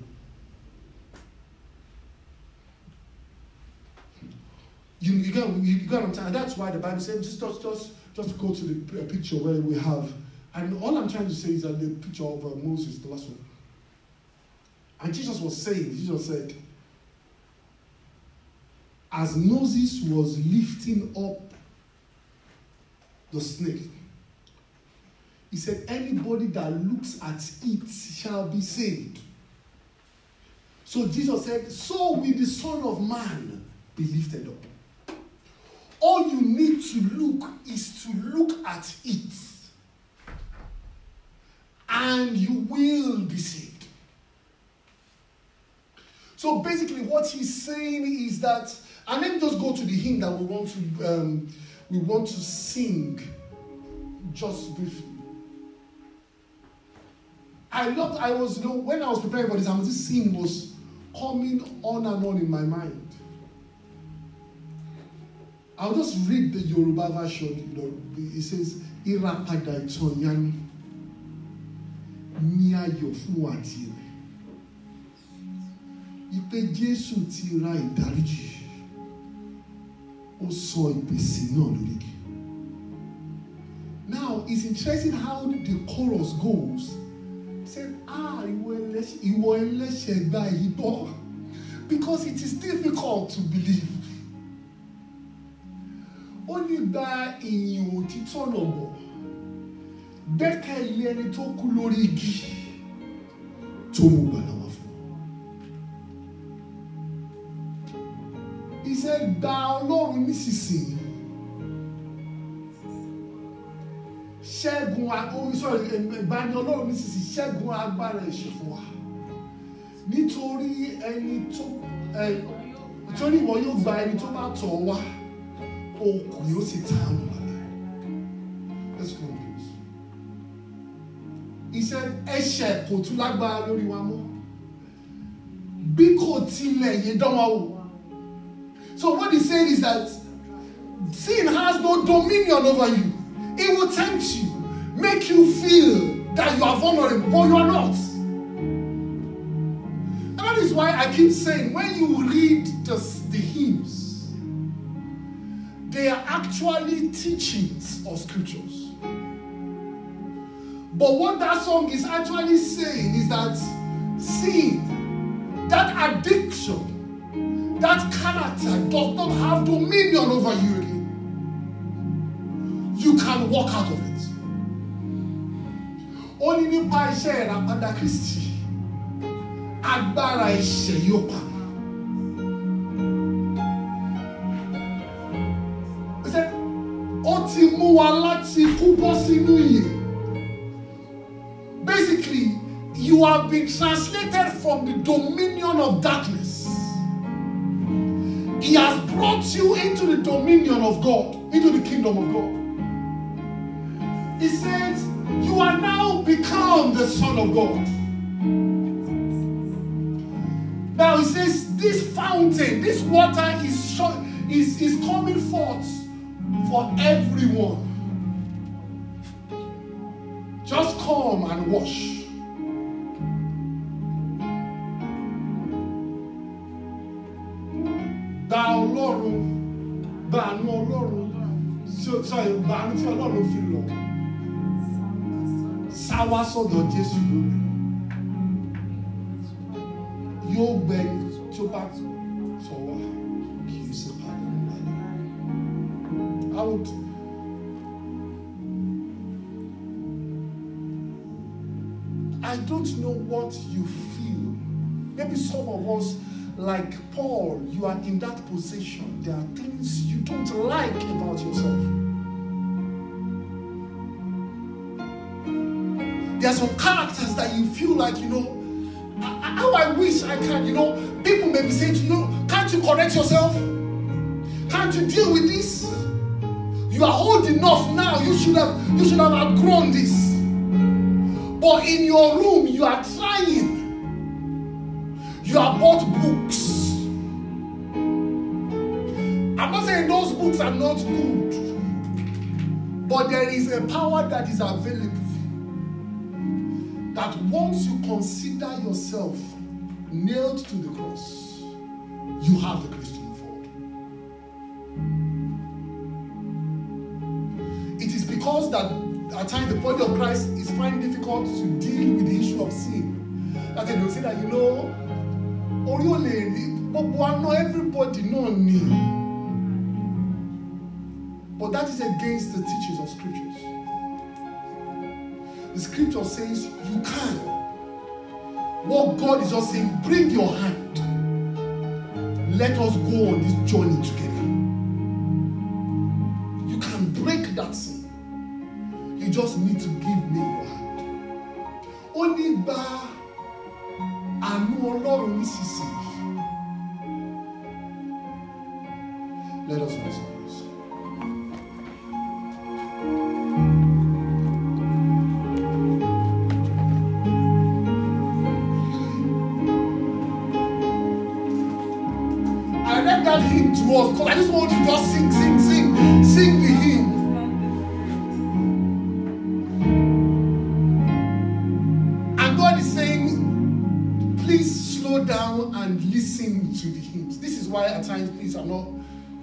You, you get you, you get what I'm saying? That's why the Bible says just just just just go to the picture where we have, and all I'm trying to say is that the picture of uh, Moses, the last one. And Jesus was saying, Jesus said, as Moses was lifting up the snake, he said, Anybody that looks at it shall be saved. So Jesus said, So will the Son of Man be lifted up. All you need to look is to look at it, and you will be saved. So basically, what he's saying is that, and let me just go to the hymn that we want to um, we want to sing just briefly. I loved, I was, you know, when I was preparing for this, I was, this scene was coming on and on in my mind. I'll just read the Yoruba version, you know, it says, Ìràpadà ìtàn ìyanu ní ayọ̀ fún wa. Ìpè Jésù ti ra ìdáríjì, ó sọ ìpèsè náà lórí igi. Now, it's interesting how the chorus goes. Say, ah, ìwọ ẹlẹ́ṣẹ̀ gba èyí bọ̀. Because it is difficult to believe. Ó ní gba ìyìn òtítọ́ náà bọ̀. Gbẹ́kẹ̀lé ẹni tó kú lórí igi tó mú wá Iṣẹ́ gba Ọlọ́run nísinsìnyí. ṣẹ́gun omi sọ̀rọ̀ ìbáni ọlọ́run nísinsìnyí. Ṣẹ́gun agbára ẹ̀ṣẹ̀ fún wa. Nítorí ẹni tó nítorí ìwọ yóò gba ẹni tó bá tọ̀ wá òkú yóò sì ta àmì wàlá let's go. Please iṣẹ́ ẹ̀ṣẹ̀ kò tún lágbára lórí wa mọ́. Bí kò tilẹ̀ yé dán wa wò so what he said is that sin has no dominion over you. It will tempt you, make you feel that you are vulnerable, but you are not. And that is why I keep saying when you read the, the hymns, they are actually teachings of scriptures. But what that song is actually saying is that sin, that addiction, that character does not have dominion over you again you can walk out of it. Ó ní nípa iṣẹ́ ìràpadà Kristi, agbára ẹ̀ṣẹ̀ yóò pa. Ó ti mú wa? Basically, you have been translated from the dominion of darkness. He has brought you into the dominion of God, into the kingdom of God. He says, You are now become the Son of God. Now he says, This fountain, this water is, is, is coming forth for everyone. Just come and wash. Tí Ọlọ́run fi lọ. sọ́dọ̀ Jésù yóò gbẹ tí ó bá wá kì ṣe padà. I would I don't know what you feel. Maybe some of us like Paul, you are in that position. There are things you don't like about yourself. There are some characters that you feel like, you know, how I wish I can, you know, people may be saying to you, know, can't you correct yourself? Can't you deal with this? You are old enough now. You should have you should have outgrown this. But in your room, you are trying. You have bought books. I'm not saying those books are not good, but there is a power that is available that once you consider yourself nailed to the cross, you have the grace to move forward. It is because that at times the body of Christ is finding difficult to deal with the issue of sin. That they will say that you know rí gbogbo àná everybody náà ni but that is against the teachings of scriptures the scripture says you can. What God is just saying bring your hand. Let us go on this journey together. You can break that sin. You just need to give me your hand. Ó ní at times, please, I'm not,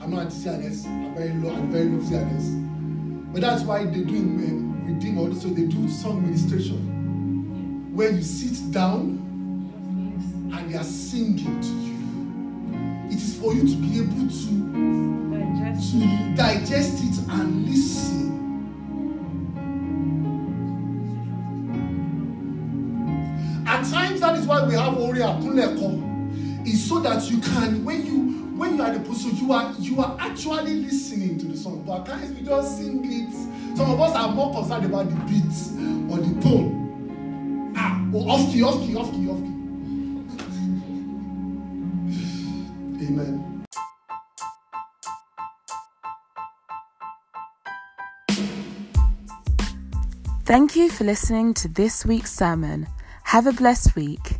I'm not anti-CNS. I'm very low, I'm very low CNS. But that's why they do um, redeem also. They do song ministration where you sit down and they are singing to you. It is for you to be able to digest, to digest it and listen. At times, that is why we have Ori Akunleko is so that you can when you when you are the person you are you are actually listening to the song but at times we just sing it some of us are more concerned about the beat or the tone ah oh off key off key off key off key amen. Thank you for listening to this week's sermon. Have a blessed week.